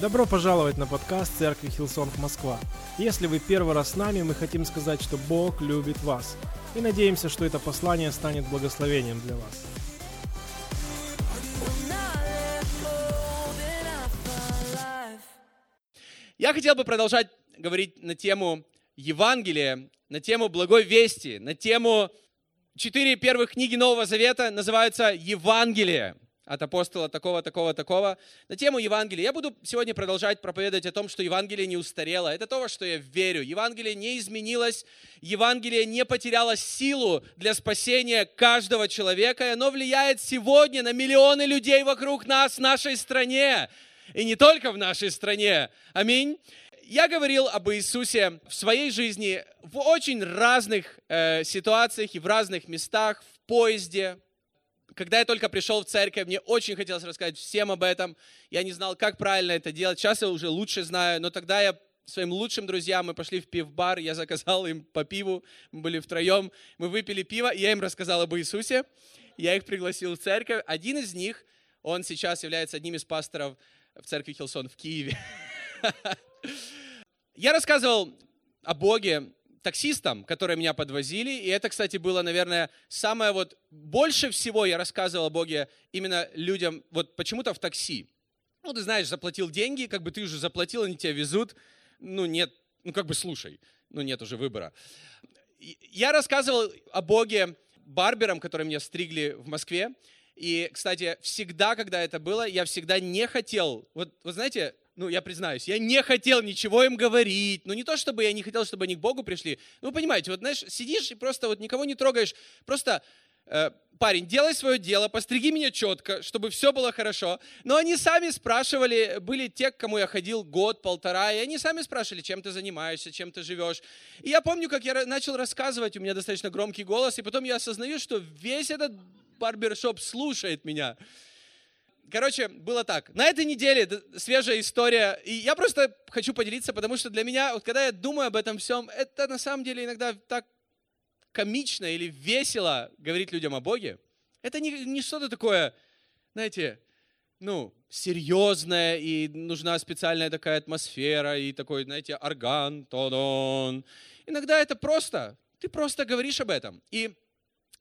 Добро пожаловать на подкаст Церкви Hillsong Москва. Если вы первый раз с нами, мы хотим сказать, что Бог любит вас. И надеемся, что это послание станет благословением для вас. Я хотел бы продолжать говорить на тему Евангелия, на тему благой вести, на тему четыре первых книги Нового Завета называются Евангелие от апостола такого, такого, такого, на тему Евангелия. Я буду сегодня продолжать проповедовать о том, что Евангелие не устарело. Это то, во что я верю. Евангелие не изменилось, Евангелие не потеряло силу для спасения каждого человека, и оно влияет сегодня на миллионы людей вокруг нас, в нашей стране. И не только в нашей стране. Аминь. Я говорил об Иисусе в своей жизни в очень разных э, ситуациях и в разных местах, в поезде, когда я только пришел в церковь, мне очень хотелось рассказать всем об этом. Я не знал, как правильно это делать. Сейчас я уже лучше знаю, но тогда я своим лучшим друзьям, мы пошли в пив-бар, я заказал им по пиву, мы были втроем, мы выпили пиво, я им рассказал об Иисусе, я их пригласил в церковь. Один из них, он сейчас является одним из пасторов в церкви Хилсон в Киеве. Я рассказывал о Боге таксистам, которые меня подвозили. И это, кстати, было, наверное, самое вот... Больше всего я рассказывал о Боге именно людям вот почему-то в такси. Ну, ты знаешь, заплатил деньги, как бы ты уже заплатил, они тебя везут. Ну, нет, ну, как бы слушай, ну, нет уже выбора. Я рассказывал о Боге барберам, которые меня стригли в Москве. И, кстати, всегда, когда это было, я всегда не хотел, вот, вот знаете, ну, я признаюсь, я не хотел ничего им говорить. Ну, не то, чтобы я не хотел, чтобы они к Богу пришли. Ну, понимаете, вот, знаешь, сидишь и просто вот никого не трогаешь. Просто, э, парень, делай свое дело, постриги меня четко, чтобы все было хорошо. Но они сами спрашивали, были те, к кому я ходил год, полтора, и они сами спрашивали, чем ты занимаешься, чем ты живешь. И я помню, как я начал рассказывать, у меня достаточно громкий голос, и потом я осознаю, что весь этот барбершоп слушает меня. Короче, было так. На этой неделе свежая история. И я просто хочу поделиться, потому что для меня, вот когда я думаю об этом всем, это на самом деле иногда так комично или весело говорить людям о Боге. Это не, не что-то такое, знаете, ну, серьезное, и нужна специальная такая атмосфера, и такой, знаете, орган, тодон. Иногда это просто, ты просто говоришь об этом. И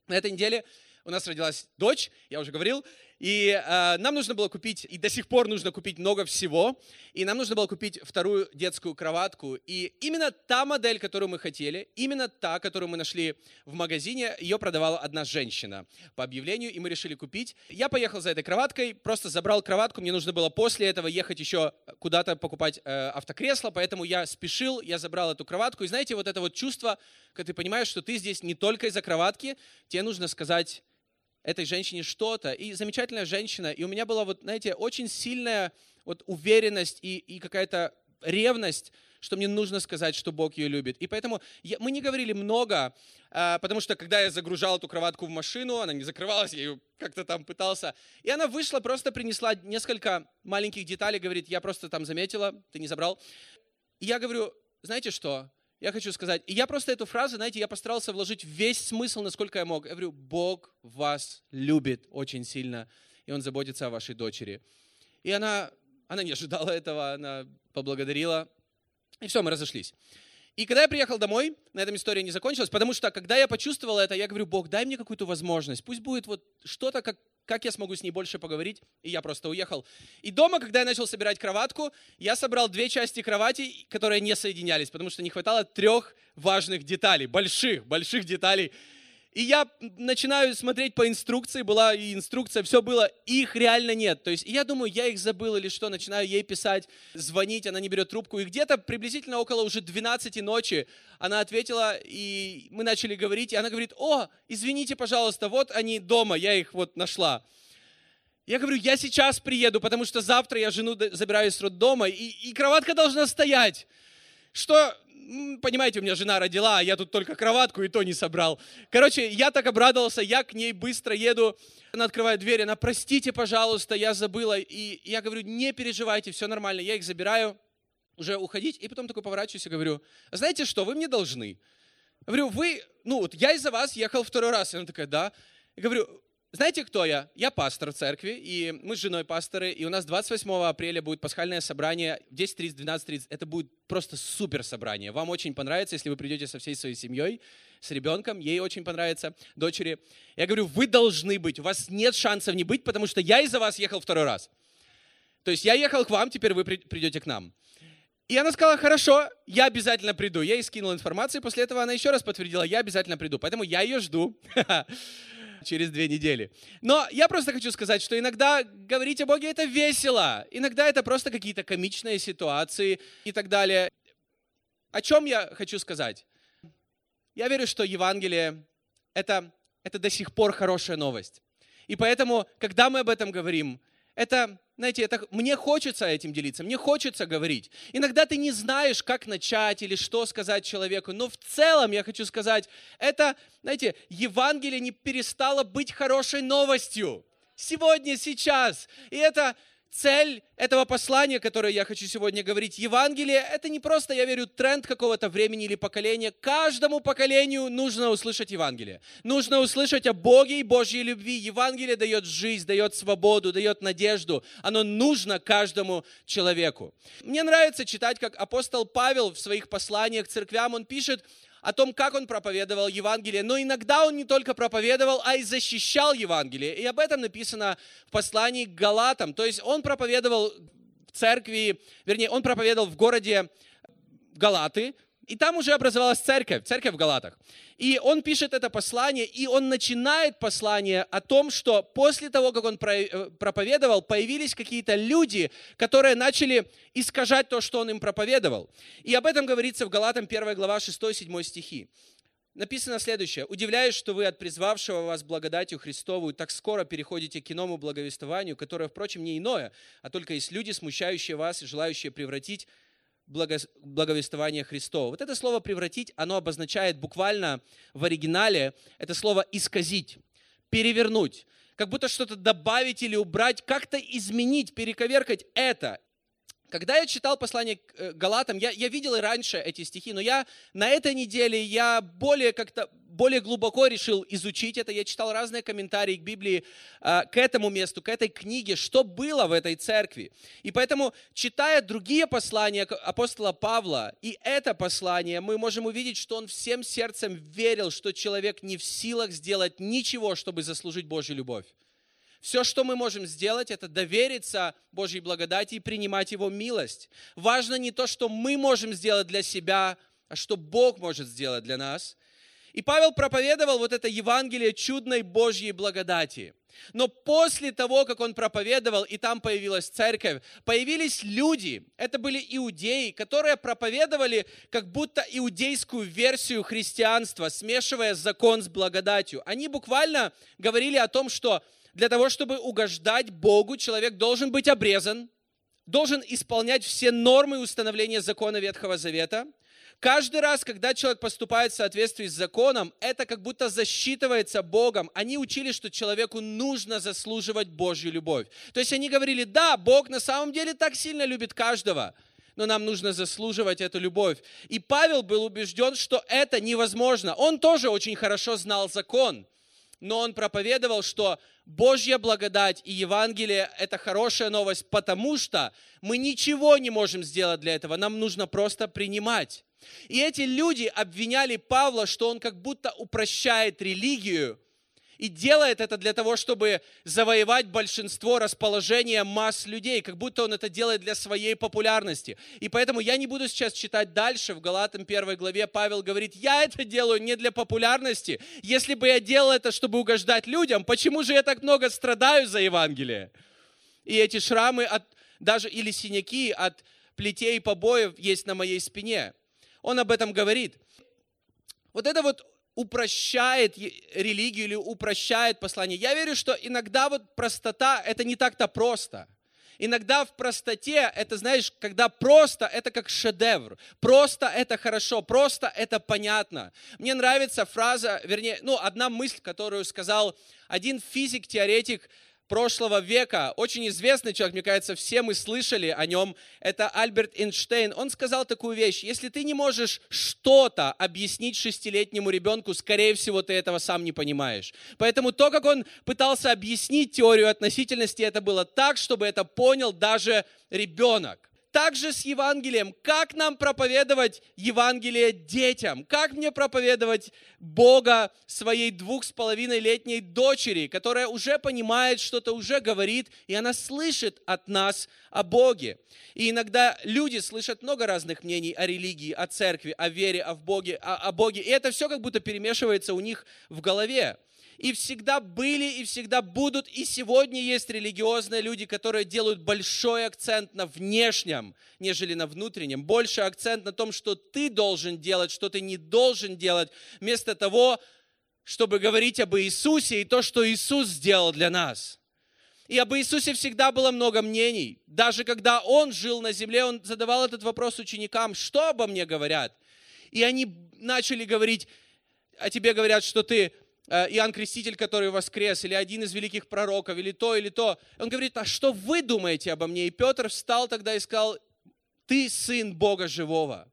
на этой неделе у нас родилась дочь, я уже говорил, и э, нам нужно было купить, и до сих пор нужно купить много всего, и нам нужно было купить вторую детскую кроватку. И именно та модель, которую мы хотели, именно та, которую мы нашли в магазине, ее продавала одна женщина по объявлению, и мы решили купить. Я поехал за этой кроваткой, просто забрал кроватку, мне нужно было после этого ехать еще куда-то покупать э, автокресло, поэтому я спешил, я забрал эту кроватку. И знаете, вот это вот чувство, когда ты понимаешь, что ты здесь не только из-за кроватки, тебе нужно сказать этой женщине что-то. И замечательная женщина. И у меня была, вот, знаете, очень сильная вот уверенность и, и какая-то ревность, что мне нужно сказать, что Бог ее любит. И поэтому я, мы не говорили много, а, потому что когда я загружал эту кроватку в машину, она не закрывалась, я ее как-то там пытался. И она вышла, просто принесла несколько маленьких деталей, говорит, я просто там заметила, ты не забрал. И я говорю, знаете что, я хочу сказать, и я просто эту фразу, знаете, я постарался вложить весь смысл, насколько я мог. Я говорю, Бог вас любит очень сильно, и Он заботится о вашей дочери. И она, она не ожидала этого, она поблагодарила, и все, мы разошлись. И когда я приехал домой, на этом история не закончилась, потому что когда я почувствовал это, я говорю, Бог, дай мне какую-то возможность, пусть будет вот что-то, как как я смогу с ней больше поговорить, и я просто уехал. И дома, когда я начал собирать кроватку, я собрал две части кровати, которые не соединялись, потому что не хватало трех важных деталей, больших, больших деталей. И я начинаю смотреть по инструкции, была и инструкция, все было, их реально нет. То есть я думаю, я их забыл или что, начинаю ей писать, звонить, она не берет трубку. И где-то приблизительно около уже 12 ночи она ответила, и мы начали говорить, и она говорит, о, извините, пожалуйста, вот они дома, я их вот нашла. Я говорю, я сейчас приеду, потому что завтра я жену забираю из роддома, и, и кроватка должна стоять. Что понимаете, у меня жена родила, а я тут только кроватку и то не собрал. Короче, я так обрадовался, я к ней быстро еду, она открывает дверь, она, простите, пожалуйста, я забыла. И я говорю, не переживайте, все нормально, я их забираю, уже уходить. И потом такой поворачиваюсь и говорю, знаете что, вы мне должны. Говорю, вы, ну вот я из-за вас ехал второй раз. И она такая, да. Я говорю, знаете, кто я? Я пастор церкви, и мы с женой пасторы, и у нас 28 апреля будет пасхальное собрание в 10.30, 12.30. Это будет просто супер собрание. Вам очень понравится, если вы придете со всей своей семьей, с ребенком, ей очень понравится, дочери. Я говорю, вы должны быть, у вас нет шансов не быть, потому что я из-за вас ехал второй раз. То есть я ехал к вам, теперь вы придете к нам. И она сказала, хорошо, я обязательно приду. Я ей скинул информацию, после этого она еще раз подтвердила, я обязательно приду. Поэтому я ее жду. через две недели. Но я просто хочу сказать, что иногда говорить о Боге это весело, иногда это просто какие-то комичные ситуации и так далее. О чем я хочу сказать? Я верю, что Евангелие это, это до сих пор хорошая новость. И поэтому, когда мы об этом говорим, это, знаете, это, мне хочется этим делиться, мне хочется говорить. Иногда ты не знаешь, как начать или что сказать человеку, но в целом я хочу сказать, это, знаете, Евангелие не перестало быть хорошей новостью. Сегодня, сейчас. И это цель этого послания, которое я хочу сегодня говорить, Евангелие, это не просто, я верю, тренд какого-то времени или поколения. Каждому поколению нужно услышать Евангелие. Нужно услышать о Боге и Божьей любви. Евангелие дает жизнь, дает свободу, дает надежду. Оно нужно каждому человеку. Мне нравится читать, как апостол Павел в своих посланиях к церквям, он пишет, о том, как он проповедовал Евангелие, но иногда он не только проповедовал, а и защищал Евангелие. И об этом написано в послании к Галатам. То есть он проповедовал в церкви, вернее, он проповедовал в городе Галаты, и там уже образовалась церковь, церковь в Галатах. И он пишет это послание, и он начинает послание о том, что после того, как он э, проповедовал, появились какие-то люди, которые начали искажать то, что он им проповедовал. И об этом говорится в Галатам 1 глава 6-7 стихи. Написано следующее. «Удивляюсь, что вы от призвавшего вас благодатью Христовую так скоро переходите к иному благовествованию, которое, впрочем, не иное, а только есть люди, смущающие вас и желающие превратить благовествования Христова. Вот это слово «превратить», оно обозначает буквально в оригинале, это слово «исказить», «перевернуть», как будто что-то добавить или убрать, как-то изменить, перековеркать это. Когда я читал послание к э, Галатам, я, я видел и раньше эти стихи, но я на этой неделе я более как-то более глубоко решил изучить это. Я читал разные комментарии к Библии, э, к этому месту, к этой книге, что было в этой церкви. И поэтому, читая другие послания апостола Павла и это послание, мы можем увидеть, что он всем сердцем верил, что человек не в силах сделать ничего, чтобы заслужить Божью любовь. Все, что мы можем сделать, это довериться Божьей благодати и принимать Его милость. Важно не то, что мы можем сделать для себя, а что Бог может сделать для нас. И Павел проповедовал вот это Евангелие чудной Божьей благодати. Но после того, как он проповедовал, и там появилась церковь, появились люди, это были иудеи, которые проповедовали как будто иудейскую версию христианства, смешивая закон с благодатью. Они буквально говорили о том, что для того, чтобы угождать Богу, человек должен быть обрезан, должен исполнять все нормы установления закона Ветхого Завета. Каждый раз, когда человек поступает в соответствии с законом, это как будто засчитывается Богом. Они учили, что человеку нужно заслуживать Божью любовь. То есть они говорили, да, Бог на самом деле так сильно любит каждого, но нам нужно заслуживать эту любовь. И Павел был убежден, что это невозможно. Он тоже очень хорошо знал закон, но он проповедовал, что Божья благодать и Евангелие – это хорошая новость, потому что мы ничего не можем сделать для этого, нам нужно просто принимать. И эти люди обвиняли Павла, что он как будто упрощает религию – и делает это для того, чтобы завоевать большинство расположения масс людей, как будто он это делает для своей популярности. И поэтому я не буду сейчас читать дальше. В Галатам 1 главе Павел говорит, я это делаю не для популярности. Если бы я делал это, чтобы угождать людям, почему же я так много страдаю за Евангелие? И эти шрамы, от, даже или синяки от плетей и побоев есть на моей спине. Он об этом говорит. Вот это вот упрощает религию или упрощает послание. Я верю, что иногда вот простота, это не так-то просто. Иногда в простоте, это знаешь, когда просто, это как шедевр. Просто это хорошо, просто это понятно. Мне нравится фраза, вернее, ну, одна мысль, которую сказал один физик-теоретик прошлого века, очень известный человек, мне кажется, все мы слышали о нем, это Альберт Эйнштейн. Он сказал такую вещь, если ты не можешь что-то объяснить шестилетнему ребенку, скорее всего, ты этого сам не понимаешь. Поэтому то, как он пытался объяснить теорию относительности, это было так, чтобы это понял даже ребенок также с Евангелием. Как нам проповедовать Евангелие детям? Как мне проповедовать Бога своей двух с половиной летней дочери, которая уже понимает что-то, уже говорит, и она слышит от нас о Боге. И иногда люди слышат много разных мнений о религии, о церкви, о вере, о Боге, о, о Боге. И это все как будто перемешивается у них в голове и всегда были, и всегда будут, и сегодня есть религиозные люди, которые делают большой акцент на внешнем, нежели на внутреннем. Больше акцент на том, что ты должен делать, что ты не должен делать, вместо того, чтобы говорить об Иисусе и то, что Иисус сделал для нас. И об Иисусе всегда было много мнений. Даже когда Он жил на земле, Он задавал этот вопрос ученикам, что обо мне говорят? И они начали говорить, о тебе говорят, что ты Иоанн Креститель, который воскрес, или один из великих пророков, или то, или то. Он говорит, а что вы думаете обо мне? И Петр встал тогда и сказал, ты сын Бога живого.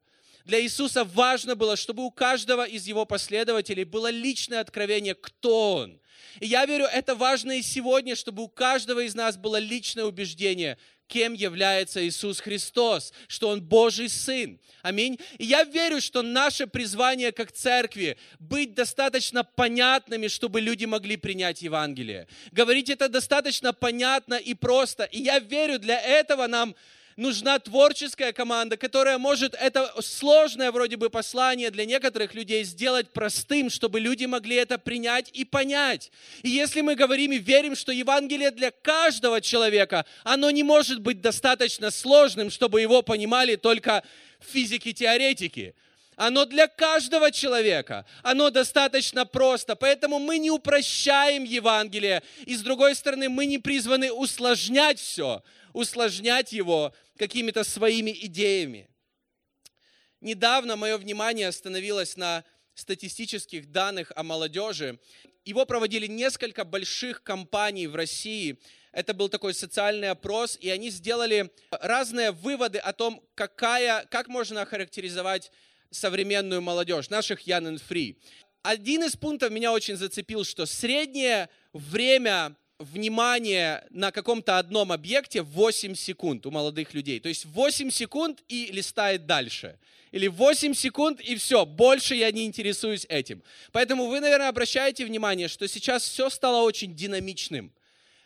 Для Иисуса важно было, чтобы у каждого из его последователей было личное откровение, кто он. И я верю, это важно и сегодня, чтобы у каждого из нас было личное убеждение, кем является Иисус Христос, что Он Божий Сын. Аминь. И я верю, что наше призвание как церкви быть достаточно понятными, чтобы люди могли принять Евангелие. Говорить это достаточно понятно и просто. И я верю, для этого нам нужна творческая команда, которая может это сложное вроде бы послание для некоторых людей сделать простым, чтобы люди могли это принять и понять. И если мы говорим и верим, что Евангелие для каждого человека, оно не может быть достаточно сложным, чтобы его понимали только физики-теоретики. Оно для каждого человека. Оно достаточно просто. Поэтому мы не упрощаем Евангелие. И с другой стороны, мы не призваны усложнять все усложнять его какими-то своими идеями. Недавно мое внимание остановилось на статистических данных о молодежи. Его проводили несколько больших компаний в России. Это был такой социальный опрос, и они сделали разные выводы о том, какая, как можно охарактеризовать современную молодежь, наших young and free. Один из пунктов меня очень зацепил, что среднее время внимание на каком-то одном объекте 8 секунд у молодых людей. То есть 8 секунд и листает дальше. Или 8 секунд и все, больше я не интересуюсь этим. Поэтому вы, наверное, обращаете внимание, что сейчас все стало очень динамичным.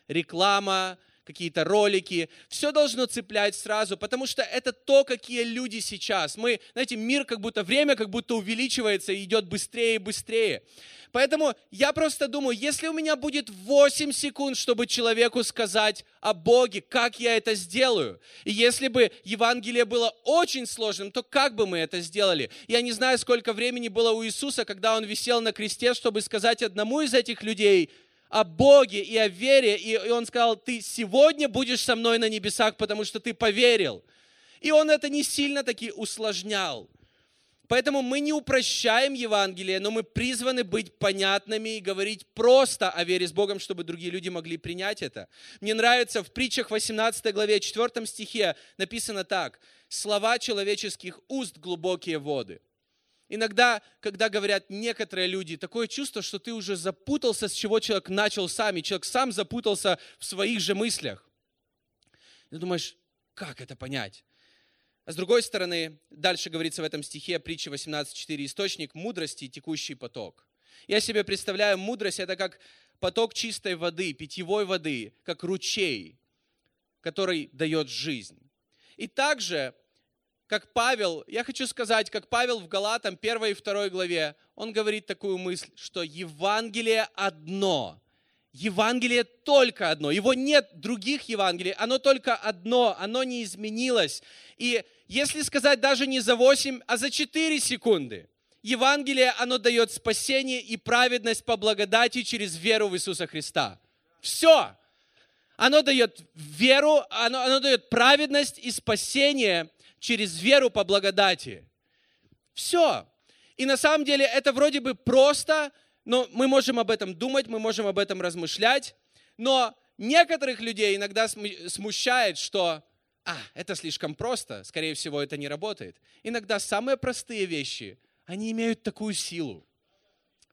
Реклама, какие-то ролики, все должно цеплять сразу, потому что это то, какие люди сейчас. Мы, знаете, мир как будто, время как будто увеличивается и идет быстрее и быстрее. Поэтому я просто думаю, если у меня будет 8 секунд, чтобы человеку сказать о Боге, как я это сделаю? И если бы Евангелие было очень сложным, то как бы мы это сделали? Я не знаю, сколько времени было у Иисуса, когда Он висел на кресте, чтобы сказать одному из этих людей – о Боге и о вере, и он сказал, ты сегодня будешь со мной на небесах, потому что ты поверил. И он это не сильно таки усложнял. Поэтому мы не упрощаем Евангелие, но мы призваны быть понятными и говорить просто о вере с Богом, чтобы другие люди могли принять это. Мне нравится в притчах 18 главе 4 стихе написано так. «Слова человеческих уст глубокие воды». Иногда, когда говорят некоторые люди, такое чувство, что ты уже запутался, с чего человек начал сам, и человек сам запутался в своих же мыслях. И ты думаешь, как это понять? А с другой стороны, дальше говорится в этом стихе, притча 18.4, источник мудрости, текущий поток. Я себе представляю, мудрость это как поток чистой воды, питьевой воды, как ручей, который дает жизнь. И также как Павел, я хочу сказать, как Павел в Галатам 1 и 2 главе, он говорит такую мысль, что Евангелие одно. Евангелие только одно. Его нет других Евангелий, оно только одно, оно не изменилось. И если сказать даже не за 8, а за 4 секунды, Евангелие, оно дает спасение и праведность по благодати через веру в Иисуса Христа. Все. Оно дает веру, оно, оно дает праведность и спасение через веру по благодати. Все. И на самом деле это вроде бы просто, но мы можем об этом думать, мы можем об этом размышлять, но некоторых людей иногда смущает, что а, это слишком просто, скорее всего, это не работает. Иногда самые простые вещи, они имеют такую силу.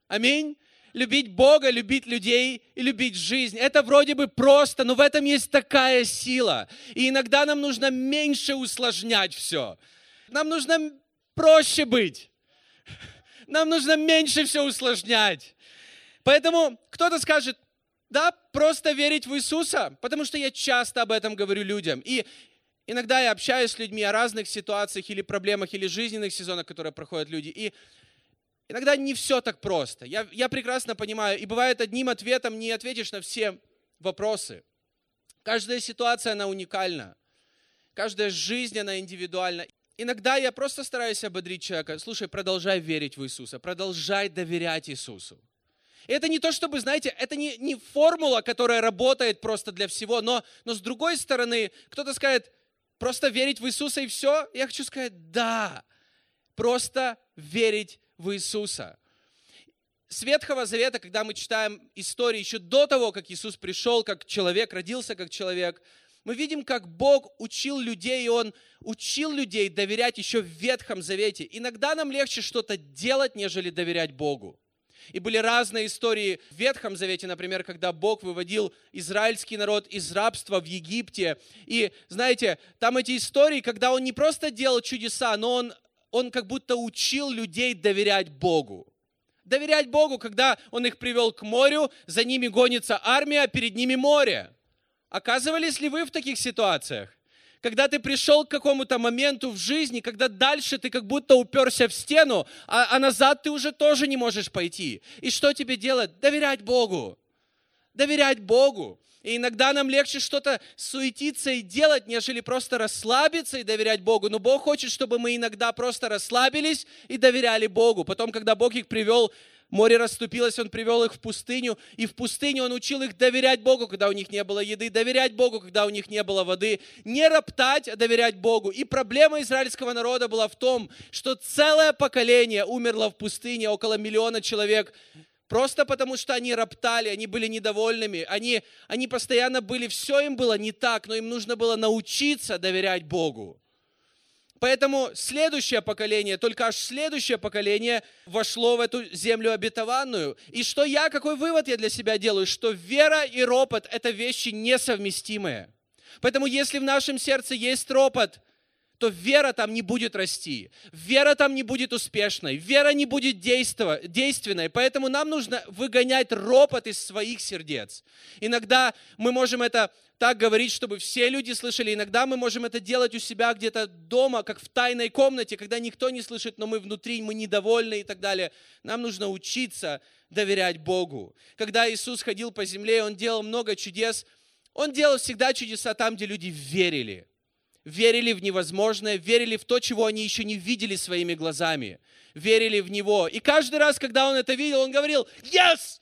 Аминь. Любить Бога, любить людей и любить жизнь. Это вроде бы просто, но в этом есть такая сила. И иногда нам нужно меньше усложнять все. Нам нужно проще быть. Нам нужно меньше все усложнять. Поэтому кто-то скажет, да, просто верить в Иисуса, потому что я часто об этом говорю людям. И иногда я общаюсь с людьми о разных ситуациях или проблемах, или жизненных сезонах, которые проходят люди. И иногда не все так просто. Я, я прекрасно понимаю. И бывает, одним ответом не ответишь на все вопросы. Каждая ситуация, она уникальна. Каждая жизнь, она индивидуальна. Иногда я просто стараюсь ободрить человека. Слушай, продолжай верить в Иисуса, продолжай доверять Иисусу. И это не то, чтобы, знаете, это не, не формула, которая работает просто для всего, но, но с другой стороны, кто-то скажет, просто верить в Иисуса и все. Я хочу сказать, да, просто верить в Иисуса. С Ветхого Завета, когда мы читаем истории еще до того, как Иисус пришел как человек, родился как человек, мы видим, как Бог учил людей, и Он учил людей доверять еще в Ветхом Завете. Иногда нам легче что-то делать, нежели доверять Богу. И были разные истории в Ветхом Завете, например, когда Бог выводил израильский народ из рабства в Египте. И, знаете, там эти истории, когда Он не просто делал чудеса, но Он, он как будто учил людей доверять Богу. Доверять Богу, когда Он их привел к морю, за ними гонится армия, а перед ними море. Оказывались ли вы в таких ситуациях? когда ты пришел к какому-то моменту в жизни, когда дальше ты как будто уперся в стену, а, а назад ты уже тоже не можешь пойти. И что тебе делать? Доверять Богу. Доверять Богу. И иногда нам легче что-то суетиться и делать, нежели просто расслабиться и доверять Богу. Но Бог хочет, чтобы мы иногда просто расслабились и доверяли Богу. Потом, когда Бог их привел море расступилось, он привел их в пустыню, и в пустыне он учил их доверять Богу, когда у них не было еды, доверять Богу, когда у них не было воды, не роптать, а доверять Богу. И проблема израильского народа была в том, что целое поколение умерло в пустыне, около миллиона человек, Просто потому, что они роптали, они были недовольными, они, они постоянно были, все им было не так, но им нужно было научиться доверять Богу. Поэтому следующее поколение, только аж следующее поколение вошло в эту землю обетованную. И что я, какой вывод я для себя делаю? Что вера и ропот – это вещи несовместимые. Поэтому если в нашем сердце есть ропот, то вера там не будет расти, вера там не будет успешной, вера не будет действенной. Поэтому нам нужно выгонять ропот из своих сердец. Иногда мы можем это так говорить, чтобы все люди слышали. Иногда мы можем это делать у себя где-то дома, как в тайной комнате, когда никто не слышит, но мы внутри, мы недовольны и так далее. Нам нужно учиться доверять Богу. Когда Иисус ходил по земле, Он делал много чудес. Он делал всегда чудеса там, где люди верили верили в невозможное, верили в то, чего они еще не видели своими глазами, верили в Него. И каждый раз, когда он это видел, он говорил, yes!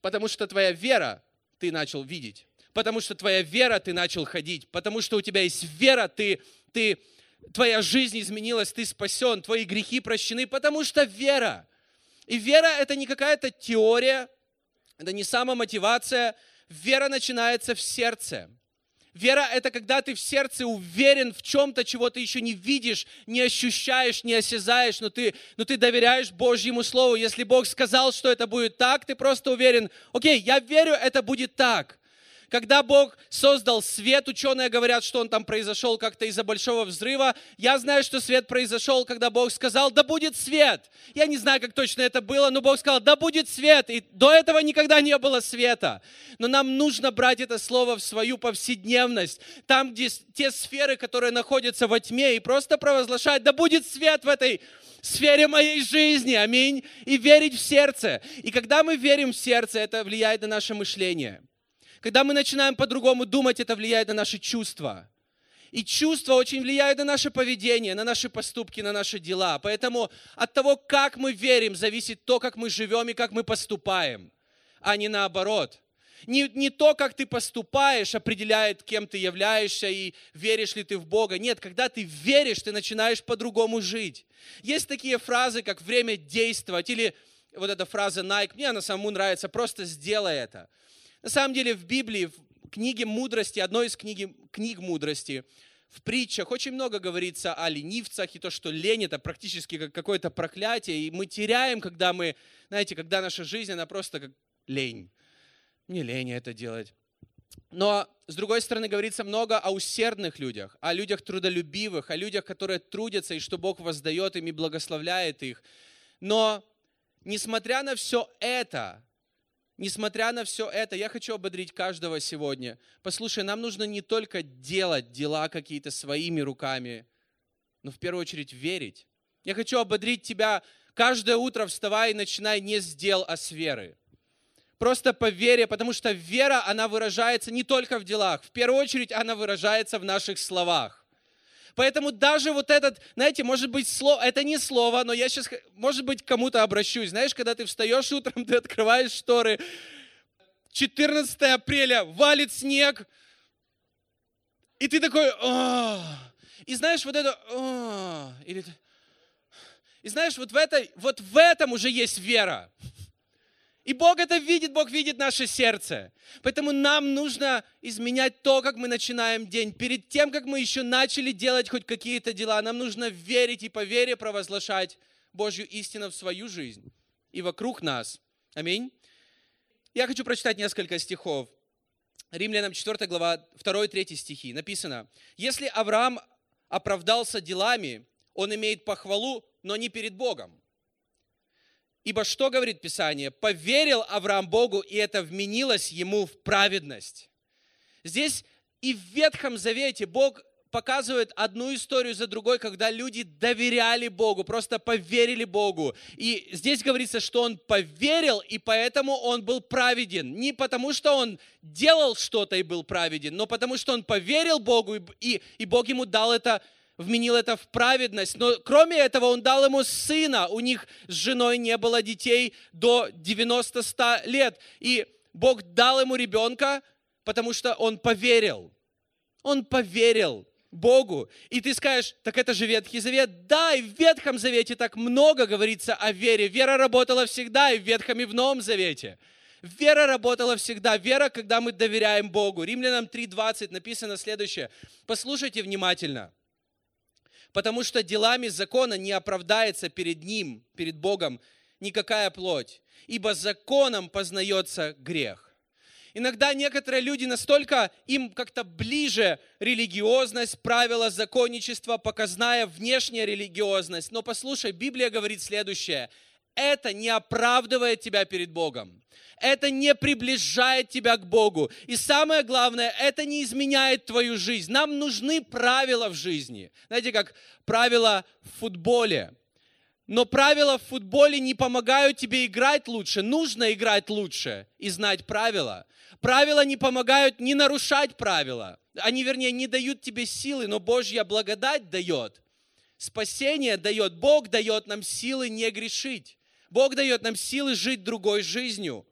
Потому что твоя вера ты начал видеть. Потому что твоя вера ты начал ходить. Потому что у тебя есть вера, ты, ты, твоя жизнь изменилась, ты спасен, твои грехи прощены, потому что вера. И вера это не какая-то теория, это не самомотивация. Вера начинается в сердце. Вера – это когда ты в сердце уверен в чем-то, чего ты еще не видишь, не ощущаешь, не осязаешь, но ты, но ты доверяешь Божьему Слову. Если Бог сказал, что это будет так, ты просто уверен, окей, я верю, это будет так. Когда Бог создал свет, ученые говорят, что он там произошел как-то из-за большого взрыва. Я знаю, что свет произошел, когда Бог сказал, да будет свет. Я не знаю, как точно это было, но Бог сказал, да будет свет. И до этого никогда не было света. Но нам нужно брать это слово в свою повседневность. Там, где те сферы, которые находятся во тьме, и просто провозглашать, да будет свет в этой сфере моей жизни, аминь, и верить в сердце. И когда мы верим в сердце, это влияет на наше мышление. Когда мы начинаем по-другому думать, это влияет на наши чувства. И чувства очень влияют на наше поведение, на наши поступки, на наши дела. Поэтому от того, как мы верим, зависит то, как мы живем и как мы поступаем, а не наоборот. Не, не то, как ты поступаешь, определяет, кем ты являешься и веришь ли ты в Бога. Нет, когда ты веришь, ты начинаешь по-другому жить. Есть такие фразы, как время действовать, или вот эта фраза Nike, мне она самому нравится, просто сделай это. На самом деле в Библии, в книге мудрости, одной из книги, книг мудрости, в притчах очень много говорится о ленивцах, и то, что лень это практически как какое-то проклятие, и мы теряем, когда мы, знаете, когда наша жизнь, она просто как лень. Мне лень это делать. Но, с другой стороны, говорится много о усердных людях, о людях трудолюбивых, о людях, которые трудятся, и что Бог воздает им и благословляет их. Но, несмотря на все это, Несмотря на все это, я хочу ободрить каждого сегодня. Послушай, нам нужно не только делать дела какие-то своими руками, но в первую очередь верить. Я хочу ободрить тебя каждое утро вставай и начинай не с дел, а с веры. Просто по вере, потому что вера, она выражается не только в делах. В первую очередь она выражается в наших словах. Поэтому даже вот этот, знаете, может быть, слово, это не слово, но я сейчас, может быть, кому-то обращусь. Знаешь, когда ты встаешь утром, ты открываешь шторы, 14 апреля, валит снег, и ты такой, О! и знаешь, вот это, О! или и знаешь, вот в, этой, вот в этом уже есть вера. И Бог это видит, Бог видит наше сердце. Поэтому нам нужно изменять то, как мы начинаем день. Перед тем, как мы еще начали делать хоть какие-то дела, нам нужно верить и по вере провозглашать Божью истину в свою жизнь и вокруг нас. Аминь. Я хочу прочитать несколько стихов. Римлянам 4 глава, 2-3 стихи. Написано, «Если Авраам оправдался делами, он имеет похвалу, но не перед Богом. Ибо что говорит Писание? Поверил Авраам Богу, и это вменилось ему в праведность. Здесь и в Ветхом Завете Бог показывает одну историю за другой, когда люди доверяли Богу, просто поверили Богу. И здесь говорится, что он поверил, и поэтому он был праведен. Не потому, что он делал что-то и был праведен, но потому, что он поверил Богу, и, и, и Бог ему дал это вменил это в праведность. Но кроме этого, он дал ему сына. У них с женой не было детей до 90-100 лет. И Бог дал ему ребенка, потому что он поверил. Он поверил Богу. И ты скажешь, так это же Ветхий Завет. Да, и в Ветхом Завете так много говорится о вере. Вера работала всегда и в Ветхом, и в Новом Завете. Вера работала всегда. Вера, когда мы доверяем Богу. Римлянам 3.20 написано следующее. Послушайте внимательно потому что делами закона не оправдается перед Ним, перед Богом, никакая плоть, ибо законом познается грех. Иногда некоторые люди настолько им как-то ближе религиозность, правила законничества, показная внешняя религиозность. Но послушай, Библия говорит следующее. Это не оправдывает тебя перед Богом это не приближает тебя к Богу. И самое главное, это не изменяет твою жизнь. Нам нужны правила в жизни. Знаете, как правила в футболе. Но правила в футболе не помогают тебе играть лучше. Нужно играть лучше и знать правила. Правила не помогают не нарушать правила. Они, вернее, не дают тебе силы, но Божья благодать дает. Спасение дает. Бог дает нам силы не грешить. Бог дает нам силы жить другой жизнью.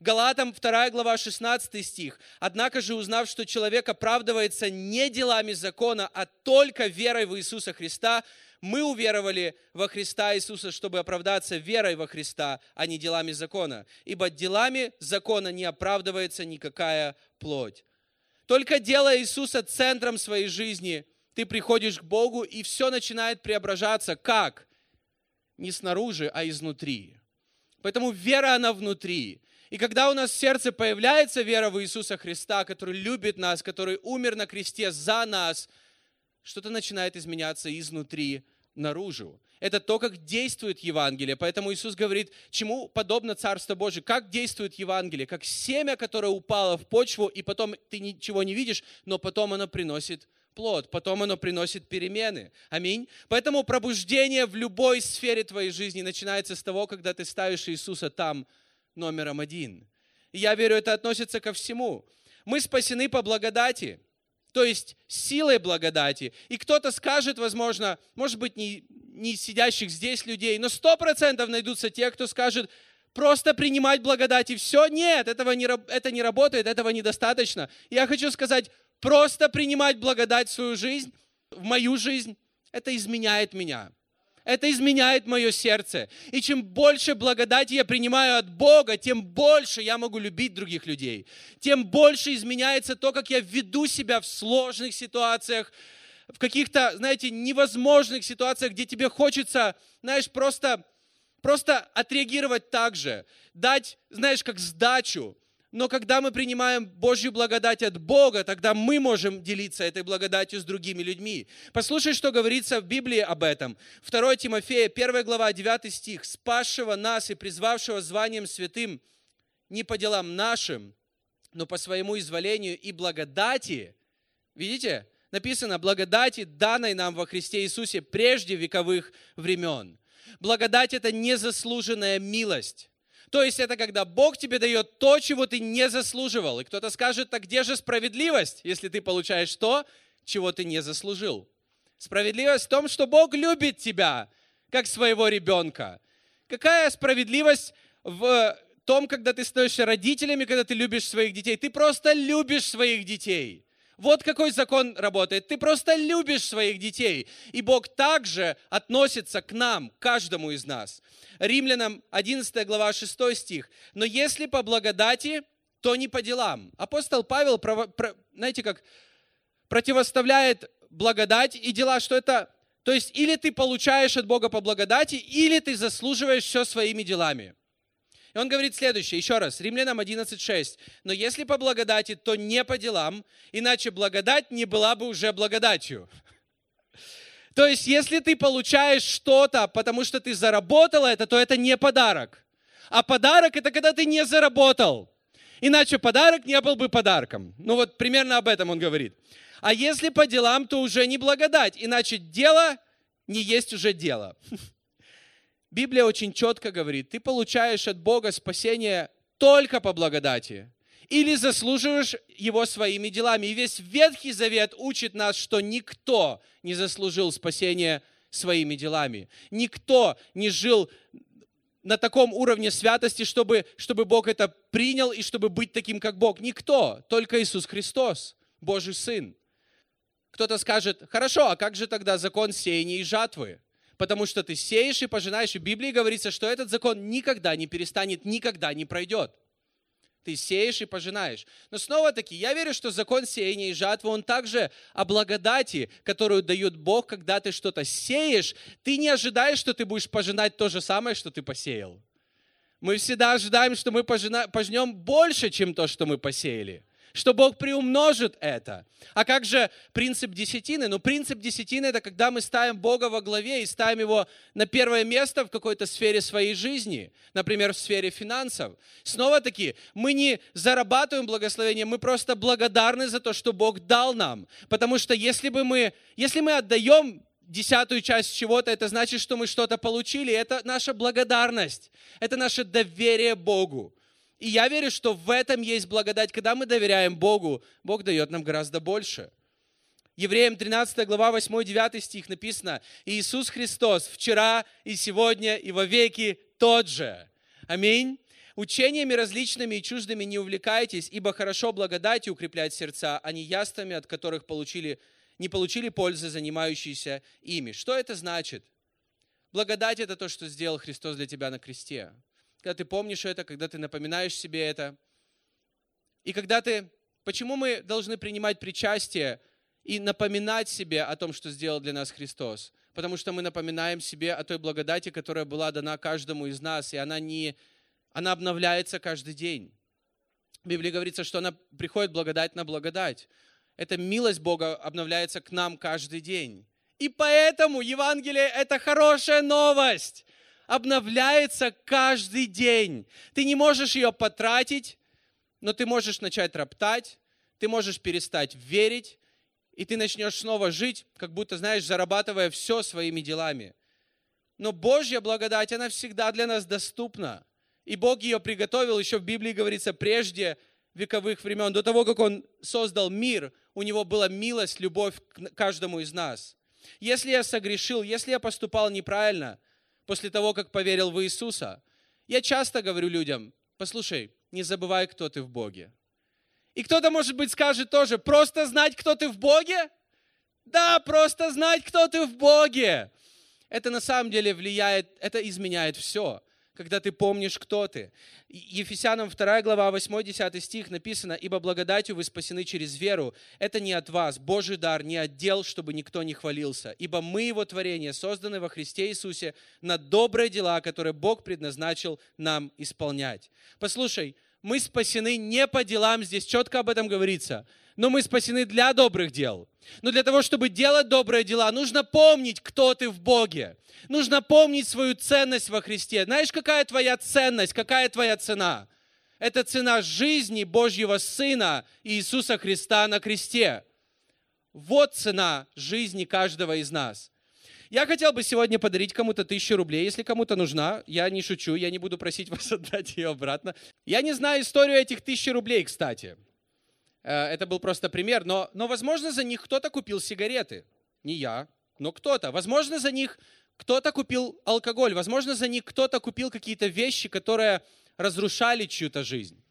Галатам 2 глава 16 стих. «Однако же, узнав, что человек оправдывается не делами закона, а только верой в Иисуса Христа, мы уверовали во Христа Иисуса, чтобы оправдаться верой во Христа, а не делами закона. Ибо делами закона не оправдывается никакая плоть». Только делая Иисуса центром своей жизни, ты приходишь к Богу, и все начинает преображаться. Как? Не снаружи, а изнутри. Поэтому вера, она внутри. И когда у нас в сердце появляется вера в Иисуса Христа, который любит нас, который умер на кресте за нас, что-то начинает изменяться изнутри наружу. Это то, как действует Евангелие. Поэтому Иисус говорит, чему подобно Царство Божие, как действует Евангелие, как семя, которое упало в почву, и потом ты ничего не видишь, но потом оно приносит плод, потом оно приносит перемены. Аминь. Поэтому пробуждение в любой сфере твоей жизни начинается с того, когда ты ставишь Иисуса там, номером один. И я верю, это относится ко всему. Мы спасены по благодати, то есть силой благодати. И кто-то скажет, возможно, может быть, не, не сидящих здесь людей, но сто процентов найдутся те, кто скажет, просто принимать благодать и все. Нет, этого не, это не работает, этого недостаточно. Я хочу сказать, просто принимать благодать в свою жизнь, в мою жизнь, это изменяет меня. это изменяет мое сердце. И чем больше благодати я принимаю от Бога, тем больше я могу любить других людей. Тем больше изменяется то, как я веду себя в сложных ситуациях, в каких-то, знаете, невозможных ситуациях, где тебе хочется, знаешь, просто, просто отреагировать так же, дать, знаешь, как сдачу, но когда мы принимаем Божью благодать от Бога, тогда мы можем делиться этой благодатью с другими людьми. Послушай, что говорится в Библии об этом. 2 Тимофея, 1 глава, 9 стих. «Спасшего нас и призвавшего званием святым не по делам нашим, но по своему изволению и благодати». Видите? Написано «благодати, данной нам во Христе Иисусе прежде вековых времен». Благодать – это незаслуженная милость. То есть это когда Бог тебе дает то, чего ты не заслуживал. И кто-то скажет, так где же справедливость, если ты получаешь то, чего ты не заслужил? Справедливость в том, что Бог любит тебя, как своего ребенка. Какая справедливость в том, когда ты становишься родителями, когда ты любишь своих детей? Ты просто любишь своих детей. Вот какой закон работает. Ты просто любишь своих детей. И Бог также относится к нам, к каждому из нас. Римлянам 11 глава 6 стих. «Но если по благодати, то не по делам». Апостол Павел, знаете, как противоставляет благодать и дела, что это... То есть или ты получаешь от Бога по благодати, или ты заслуживаешь все своими делами. И он говорит следующее, еще раз, Римлянам 11.6. «Но если по благодати, то не по делам, иначе благодать не была бы уже благодатью». То есть, если ты получаешь что-то, потому что ты заработал это, то это не подарок. А подарок это когда ты не заработал. Иначе подарок не был бы подарком. Ну вот примерно об этом он говорит. А если по делам, то уже не благодать. Иначе дело не есть уже дело. Библия очень четко говорит, ты получаешь от Бога спасение только по благодати или заслуживаешь его своими делами. И весь Ветхий Завет учит нас, что никто не заслужил спасения своими делами. Никто не жил на таком уровне святости, чтобы, чтобы Бог это принял и чтобы быть таким, как Бог. Никто, только Иисус Христос, Божий Сын. Кто-то скажет, хорошо, а как же тогда закон сеяния и жатвы? Потому что ты сеешь и пожинаешь. И в Библии говорится, что этот закон никогда не перестанет, никогда не пройдет. Ты сеешь и пожинаешь. Но снова-таки, я верю, что закон сеяния и жатвы, он также о благодати, которую дает Бог, когда ты что-то сеешь. Ты не ожидаешь, что ты будешь пожинать то же самое, что ты посеял. Мы всегда ожидаем, что мы пожнем больше, чем то, что мы посеяли что Бог приумножит это. А как же принцип десятины? Ну, принцип десятины – это когда мы ставим Бога во главе и ставим Его на первое место в какой-то сфере своей жизни, например, в сфере финансов. Снова-таки, мы не зарабатываем благословение, мы просто благодарны за то, что Бог дал нам. Потому что если бы мы, если мы отдаем десятую часть чего-то, это значит, что мы что-то получили. Это наша благодарность, это наше доверие Богу. И я верю, что в этом есть благодать. Когда мы доверяем Богу, Бог дает нам гораздо больше. Евреям 13 глава 8-9 стих написано, Иисус Христос вчера и сегодня и во веки тот же. Аминь. Учениями различными и чуждыми не увлекайтесь, ибо хорошо благодатью укреплять сердца, а не яствами, от которых получили, не получили пользы, занимающиеся ими. Что это значит? Благодать – это то, что сделал Христос для тебя на кресте когда ты помнишь это, когда ты напоминаешь себе это. И когда ты... Почему мы должны принимать причастие и напоминать себе о том, что сделал для нас Христос? Потому что мы напоминаем себе о той благодати, которая была дана каждому из нас, и она, не, она обновляется каждый день. В Библии говорится, что она приходит благодать на благодать. Эта милость Бога обновляется к нам каждый день. И поэтому Евангелие – это хорошая новость обновляется каждый день. Ты не можешь ее потратить, но ты можешь начать роптать, ты можешь перестать верить, и ты начнешь снова жить, как будто, знаешь, зарабатывая все своими делами. Но Божья благодать, она всегда для нас доступна. И Бог ее приготовил, еще в Библии говорится, прежде вековых времен, до того, как Он создал мир, у Него была милость, любовь к каждому из нас. Если я согрешил, если я поступал неправильно – после того, как поверил в Иисуса. Я часто говорю людям, послушай, не забывай, кто ты в Боге. И кто-то, может быть, скажет тоже, просто знать, кто ты в Боге? Да, просто знать, кто ты в Боге. Это на самом деле влияет, это изменяет все когда ты помнишь, кто ты. Ефесянам 2 глава 8-10 стих написано, «Ибо благодатью вы спасены через веру. Это не от вас, Божий дар, не отдел, чтобы никто не хвалился. Ибо мы, Его творение, созданы во Христе Иисусе на добрые дела, которые Бог предназначил нам исполнять». Послушай, мы спасены не по делам, здесь четко об этом говорится, но мы спасены для добрых дел. Но для того, чтобы делать добрые дела, нужно помнить, кто ты в Боге. Нужно помнить свою ценность во Христе. Знаешь, какая твоя ценность, какая твоя цена? Это цена жизни Божьего Сына Иисуса Христа на кресте. Вот цена жизни каждого из нас. Я хотел бы сегодня подарить кому-то тысячу рублей, если кому-то нужна. Я не шучу, я не буду просить вас отдать ее обратно. Я не знаю историю этих тысячи рублей, кстати. Э, это был просто пример, но, но возможно, за них кто-то купил сигареты. Не я, но кто-то. Возможно, за них кто-то купил алкоголь. Возможно, за них кто-то купил какие-то вещи, которые разрушали чью-то жизнь.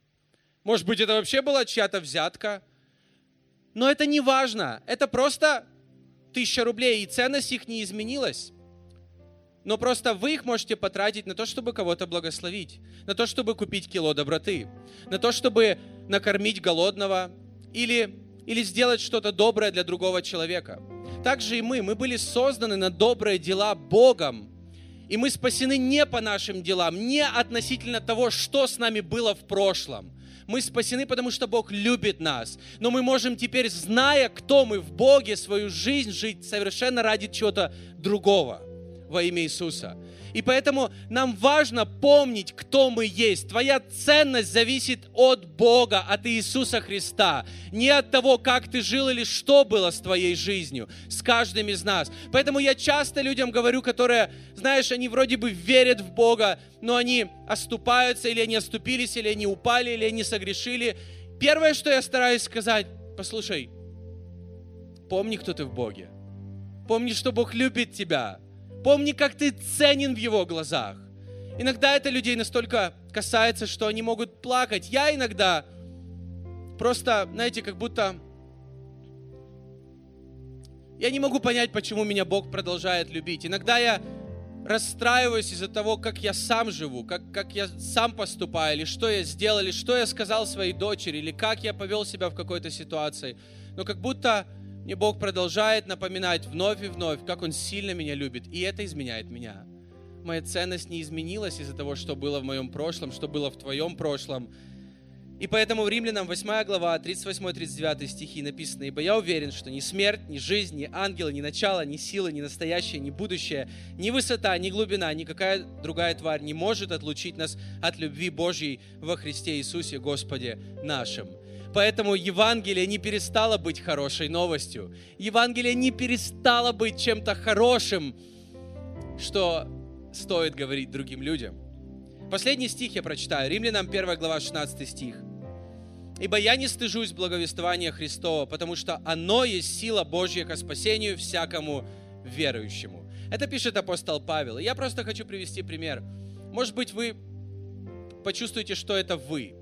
Может быть, это вообще была чья-то взятка. Но это не важно. Это просто тысяча рублей, и ценность их не изменилась. Но просто вы их можете потратить на то, чтобы кого-то благословить, на то, чтобы купить кило доброты, на то, чтобы накормить голодного или, или сделать что-то доброе для другого человека. Также и мы, мы были созданы на добрые дела Богом, и мы спасены не по нашим делам, не относительно того, что с нами было в прошлом – мы спасены, потому что Бог любит нас. Но мы можем теперь, зная, кто мы в Боге, свою жизнь жить совершенно ради чего-то другого во имя Иисуса. И поэтому нам важно помнить, кто мы есть. Твоя ценность зависит от Бога, от Иисуса Христа. Не от того, как ты жил или что было с твоей жизнью, с каждым из нас. Поэтому я часто людям говорю, которые, знаешь, они вроде бы верят в Бога, но они оступаются, или они оступились, или они упали, или они согрешили. Первое, что я стараюсь сказать, послушай, помни, кто ты в Боге. Помни, что Бог любит тебя. Помни, как ты ценен в Его глазах. Иногда это людей настолько касается, что они могут плакать. Я иногда просто, знаете, как будто я не могу понять, почему меня Бог продолжает любить. Иногда я расстраиваюсь из-за того, как я сам живу, как, как я сам поступаю, или что я сделал, или что я сказал своей дочери, или как я повел себя в какой-то ситуации. Но как будто мне Бог продолжает напоминать вновь и вновь, как Он сильно меня любит, и это изменяет меня. Моя ценность не изменилась из-за того, что было в моем прошлом, что было в твоем прошлом. И поэтому в Римлянам 8 глава, 38-39 стихи написано, «Ибо я уверен, что ни смерть, ни жизнь, ни ангелы, ни начало, ни силы, ни настоящее, ни будущее, ни высота, ни глубина, никакая другая тварь не может отлучить нас от любви Божьей во Христе Иисусе Господе нашим». Поэтому Евангелие не перестало быть хорошей новостью. Евангелие не перестало быть чем-то хорошим, что стоит говорить другим людям. Последний стих я прочитаю. Римлянам 1 глава 16 стих. «Ибо я не стыжусь благовествования Христова, потому что оно есть сила Божья ко спасению всякому верующему». Это пишет апостол Павел. И я просто хочу привести пример. Может быть, вы почувствуете, что это вы –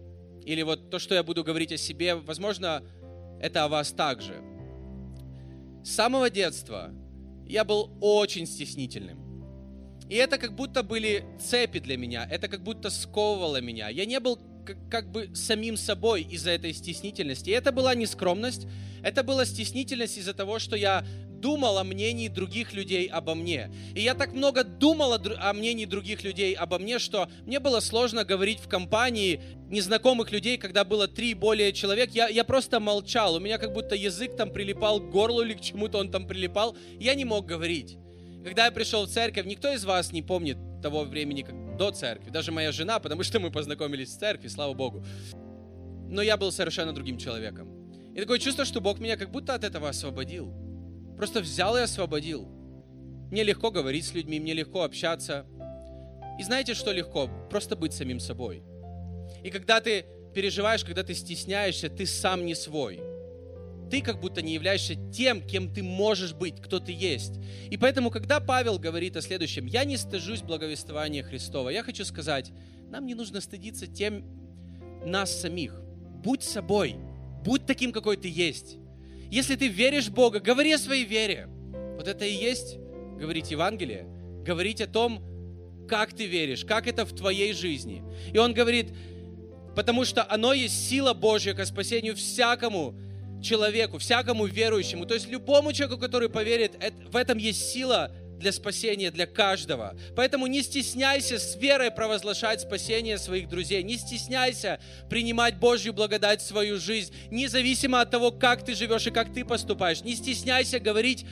или вот то, что я буду говорить о себе, возможно, это о вас также. С самого детства я был очень стеснительным. И это как будто были цепи для меня, это как будто сковывало меня. Я не был как, бы самим собой из-за этой стеснительности. И это была не скромность, это была стеснительность из-за того, что я думал о мнении других людей обо мне. И я так много думал о, о мнении других людей обо мне, что мне было сложно говорить в компании незнакомых людей, когда было три более человек. Я, я просто молчал. У меня как будто язык там прилипал к горлу или к чему-то он там прилипал. Я не мог говорить. Когда я пришел в церковь, никто из вас не помнит того времени, как до церкви. Даже моя жена, потому что мы познакомились в церкви, слава Богу. Но я был совершенно другим человеком. И такое чувство, что Бог меня как будто от этого освободил. Просто взял и освободил. Мне легко говорить с людьми, мне легко общаться. И знаете, что легко? Просто быть самим собой. И когда ты переживаешь, когда ты стесняешься, ты сам не свой. Ты как будто не являешься тем, кем ты можешь быть, кто ты есть. И поэтому, когда Павел говорит о следующем, я не стыжусь благовествования Христова, я хочу сказать, нам не нужно стыдиться тем нас самих. Будь собой, будь таким, какой ты есть. Если ты веришь в Бога, говори о своей вере. Вот это и есть говорить Евангелие, говорить о том, как ты веришь, как это в твоей жизни. И он говорит, потому что оно есть сила Божья к спасению всякому человеку, всякому верующему. То есть любому человеку, который поверит, в этом есть сила для спасения для каждого. Поэтому не стесняйся с верой провозглашать спасение своих друзей. Не стесняйся принимать Божью благодать в свою жизнь, независимо от того, как ты живешь и как ты поступаешь. Не стесняйся говорить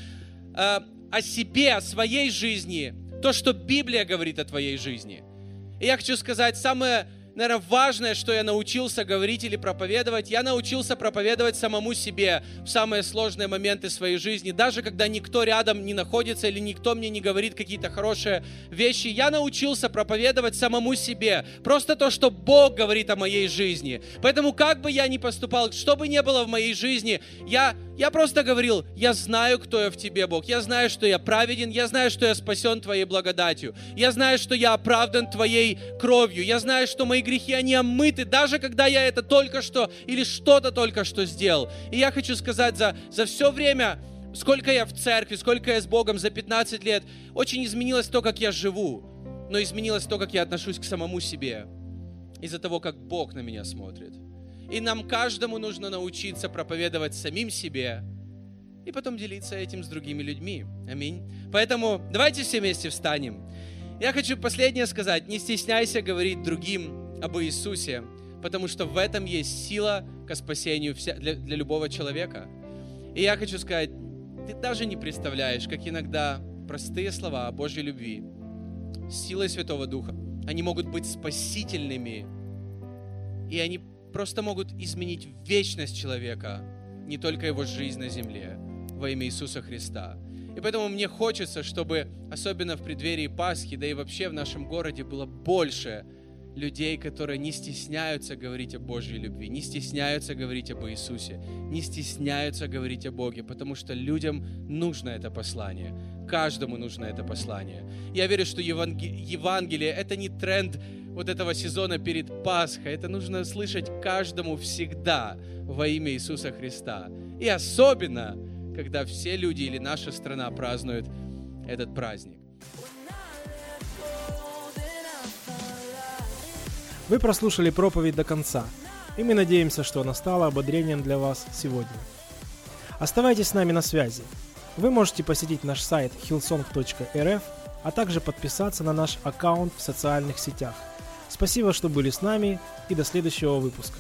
э, о себе, о своей жизни, то, что Библия говорит о твоей жизни. И я хочу сказать, самое наверное, важное, что я научился говорить или проповедовать, я научился проповедовать самому себе в самые сложные моменты своей жизни. Даже когда никто рядом не находится или никто мне не говорит какие-то хорошие вещи, я научился проповедовать самому себе. Просто то, что Бог говорит о моей жизни. Поэтому как бы я ни поступал, что бы ни было в моей жизни, я я просто говорил, я знаю, кто я в тебе, Бог. Я знаю, что я праведен, я знаю, что я спасен Твоей благодатью. Я знаю, что я оправдан Твоей кровью. Я знаю, что мои грехи, они омыты, даже когда я это только что или что-то только что сделал. И я хочу сказать, за, за все время, сколько я в церкви, сколько я с Богом за 15 лет, очень изменилось то, как я живу, но изменилось то, как я отношусь к самому себе из-за того, как Бог на меня смотрит. И нам каждому нужно научиться проповедовать самим себе и потом делиться этим с другими людьми. Аминь. Поэтому давайте все вместе встанем. Я хочу последнее сказать. Не стесняйся говорить другим об Иисусе, потому что в этом есть сила к спасению для, для любого человека. И я хочу сказать, ты даже не представляешь, как иногда простые слова о Божьей любви, силой Святого Духа, они могут быть спасительными, и они просто могут изменить вечность человека, не только его жизнь на земле, во имя Иисуса Христа. И поэтому мне хочется, чтобы, особенно в преддверии Пасхи, да и вообще в нашем городе, было больше людей, которые не стесняются говорить о Божьей любви, не стесняются говорить об Иисусе, не стесняются говорить о Боге, потому что людям нужно это послание. Каждому нужно это послание. Я верю, что Евангелие — это не тренд вот этого сезона перед Пасхой. Это нужно слышать каждому всегда во имя Иисуса Христа. И особенно, когда все люди или наша страна празднуют этот праздник. Вы прослушали проповедь до конца, и мы надеемся, что она стала ободрением для вас сегодня. Оставайтесь с нами на связи. Вы можете посетить наш сайт hillsong.rf, а также подписаться на наш аккаунт в социальных сетях – Спасибо, что были с нами и до следующего выпуска.